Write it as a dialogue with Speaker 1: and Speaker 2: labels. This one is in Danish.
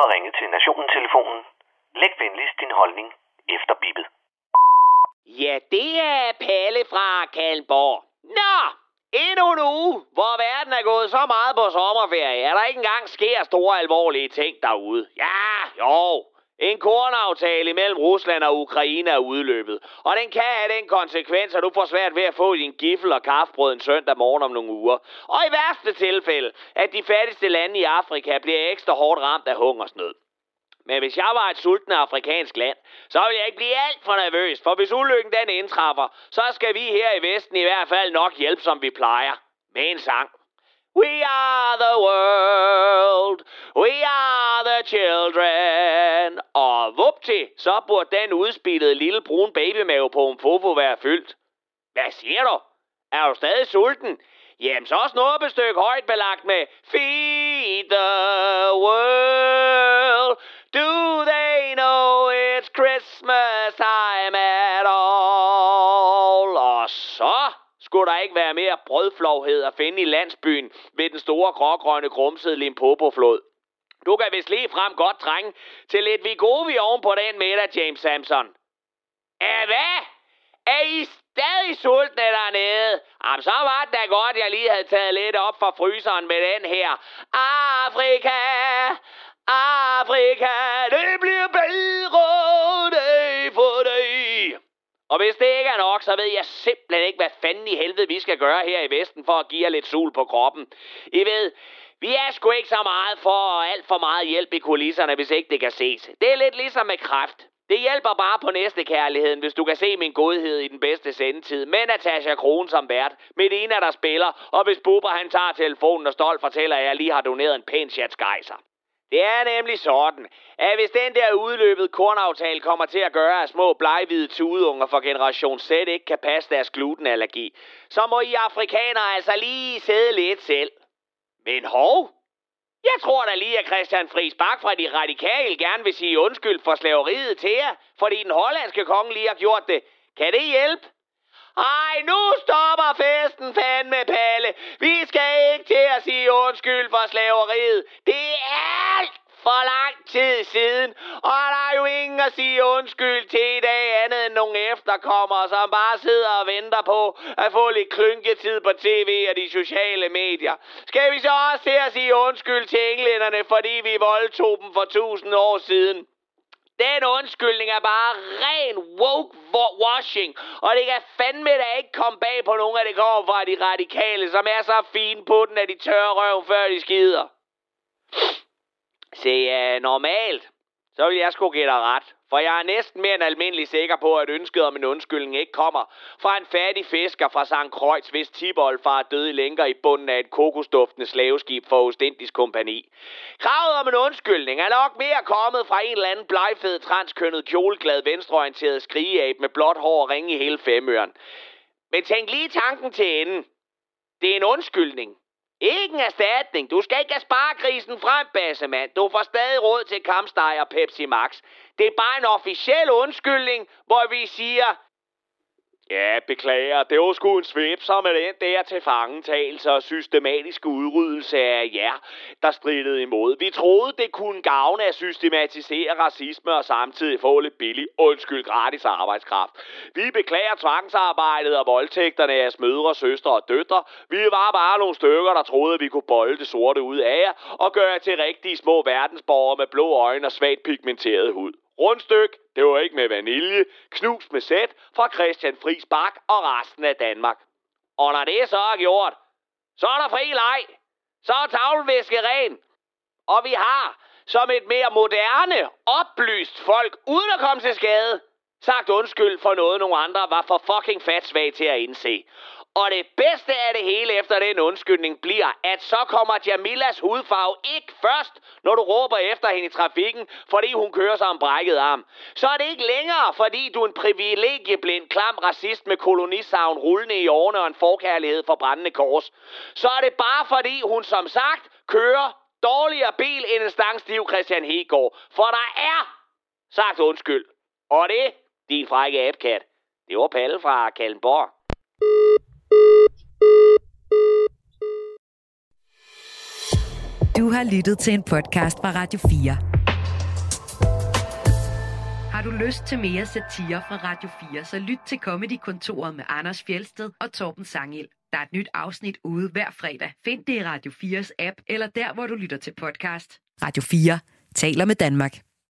Speaker 1: har ringet til Nationen-telefonen. Læg venligst din holdning efter bippet.
Speaker 2: Ja, det er Palle fra Kalborg. Nå, endnu en uge, hvor verden er gået så meget på sommerferie, at der ikke engang sker store alvorlige ting derude. Ja, jo, en kornaftale mellem Rusland og Ukraine er udløbet, og den kan have den konsekvens, at du får svært ved at få din gifle og kaffebrød en søndag morgen om nogle uger. Og i værste tilfælde, at de fattigste lande i Afrika bliver ekstra hårdt ramt af hungersnød. Men hvis jeg var et sulten afrikansk land, så ville jeg ikke blive alt for nervøs, for hvis ulykken den indtræffer, så skal vi her i Vesten i hvert fald nok hjælpe, som vi plejer. Med en sang. We are the world, we are the children. Og vupti, så burde den udspillede lille brun babymave på en fofo være fyldt. Hvad siger du? Er du stadig sulten? Jamen, så snurbestykke højt belagt med Feed the world. Skulle der ikke være mere brødflovhed at finde i landsbyen ved den store grågrønne grumsede Limpopo-flod. Du kan vist lige frem godt trænge til lidt Vigovi oven på den middag, James Samson. Er hvad? Er I stadig sultne dernede? Jamen, så var det da godt, jeg lige havde taget lidt op fra fryseren med den her. Afrika, Afrika, Og hvis det ikke er nok, så ved jeg simpelthen ikke, hvad fanden i helvede vi skal gøre her i Vesten for at give jer lidt sol på kroppen. I ved, vi er sgu ikke så meget for alt for meget hjælp i kulisserne, hvis ikke det kan ses. Det er lidt ligesom med kræft. Det hjælper bare på næste kærligheden, hvis du kan se min godhed i den bedste sendetid. Med Natasha Kron som vært. Med ene, der spiller. Og hvis Bubber han tager telefonen og stolt fortæller, at jeg lige har doneret en pæn chat gejser. Det er nemlig sådan, at hvis den der udløbet kornaftale kommer til at gøre, at små bleghvide tudeunger for generation Z ikke kan passe deres glutenallergi, så må I afrikanere altså lige sidde lidt selv. Men hov, jeg tror da lige, at Christian Friis Bak fra de radikale gerne vil sige undskyld for slaveriet til jer, fordi den hollandske konge lige har gjort det. Kan det hjælpe? Ej, nu stopper festen fandme, Palle. Vi skal ikke til at sige undskyld for slaveriet. Det er for lang tid siden, og der er jo ingen at sige undskyld til i dag andet end nogle efterkommere, som bare sidder og venter på at få lidt klynketid på tv og de sociale medier. Skal vi så også til at sige undskyld til englænderne, fordi vi voldtog dem for tusind år siden? Den undskyldning er bare ren woke washing, og det kan fandme da ikke komme bag på nogen af det kommer fra de radikale, som er så fine på den, at de tørrer røv, før de skider. Se, uh, normalt, så vil jeg sgu give dig ret. For jeg er næsten mere end almindelig sikker på, at ønsket om en undskyldning ikke kommer fra en fattig fisker fra St. Kreuz, hvis tiboldfar døde i lænker i bunden af et kokosduftende slaveskib for Ostindisk kompani. Kravet om en undskyldning er nok mere kommet fra en eller anden blegfed, transkønnet, kjoleglad, venstreorienteret skrigeab med blåt hår og ringe i hele femøren. Men tænk lige tanken til enden. Det er en undskyldning. Ikke en erstatning. Du skal ikke have sparekrisen frem, bassemand. Du får stadig råd til kampsteg og Pepsi Max. Det er bare en officiel undskyldning, hvor vi siger, Ja, beklager. Det var sgu en svipser med den der til fangetagelse og systematiske udryddelse af jer, der stridede imod. Vi troede, det kunne gavne at systematisere racisme og samtidig få lidt billig, undskyld, gratis arbejdskraft. Vi beklager tvangsarbejdet og voldtægterne af jeres mødre, søstre og døtre. Vi var bare nogle stykker, der troede, at vi kunne bolde det sorte ud af jer og gøre jer til rigtige små verdensborgere med blå øjne og svagt pigmenteret hud. Rundstyk, det var ikke med vanilje, knus med sæt fra Christian Friis Bak og resten af Danmark. Og når det så er gjort, så er der fri leg. Så er tavlvæske ren. Og vi har, som et mere moderne, oplyst folk, uden at komme til skade, sagt undskyld for noget, nogle andre var for fucking fatsvage til at indse. Og det bedste af det hele efter den undskyldning bliver, at så kommer Jamilas hudfarve ikke først, når du råber efter hende i trafikken, fordi hun kører sig om brækket arm. Så er det ikke længere, fordi du er en privilegieblind, klam racist med kolonisavn rullende i årene og en forkærlighed for brændende kors. Så er det bare fordi hun som sagt kører dårligere bil end en stangstiv Christian Hegård. For der er sagt undskyld. Og det, din frække abkat, det var Palle fra Kallenborg.
Speaker 3: Du har lyttet til en podcast fra Radio 4. Har du lyst til mere satire fra Radio 4, så lyt til Comedy-kontoret med Anders Fjelsted og Torben Sangel. Der er et nyt afsnit ude hver fredag. Find det i Radio 4's app, eller der, hvor du lytter til podcast.
Speaker 4: Radio 4 taler med Danmark.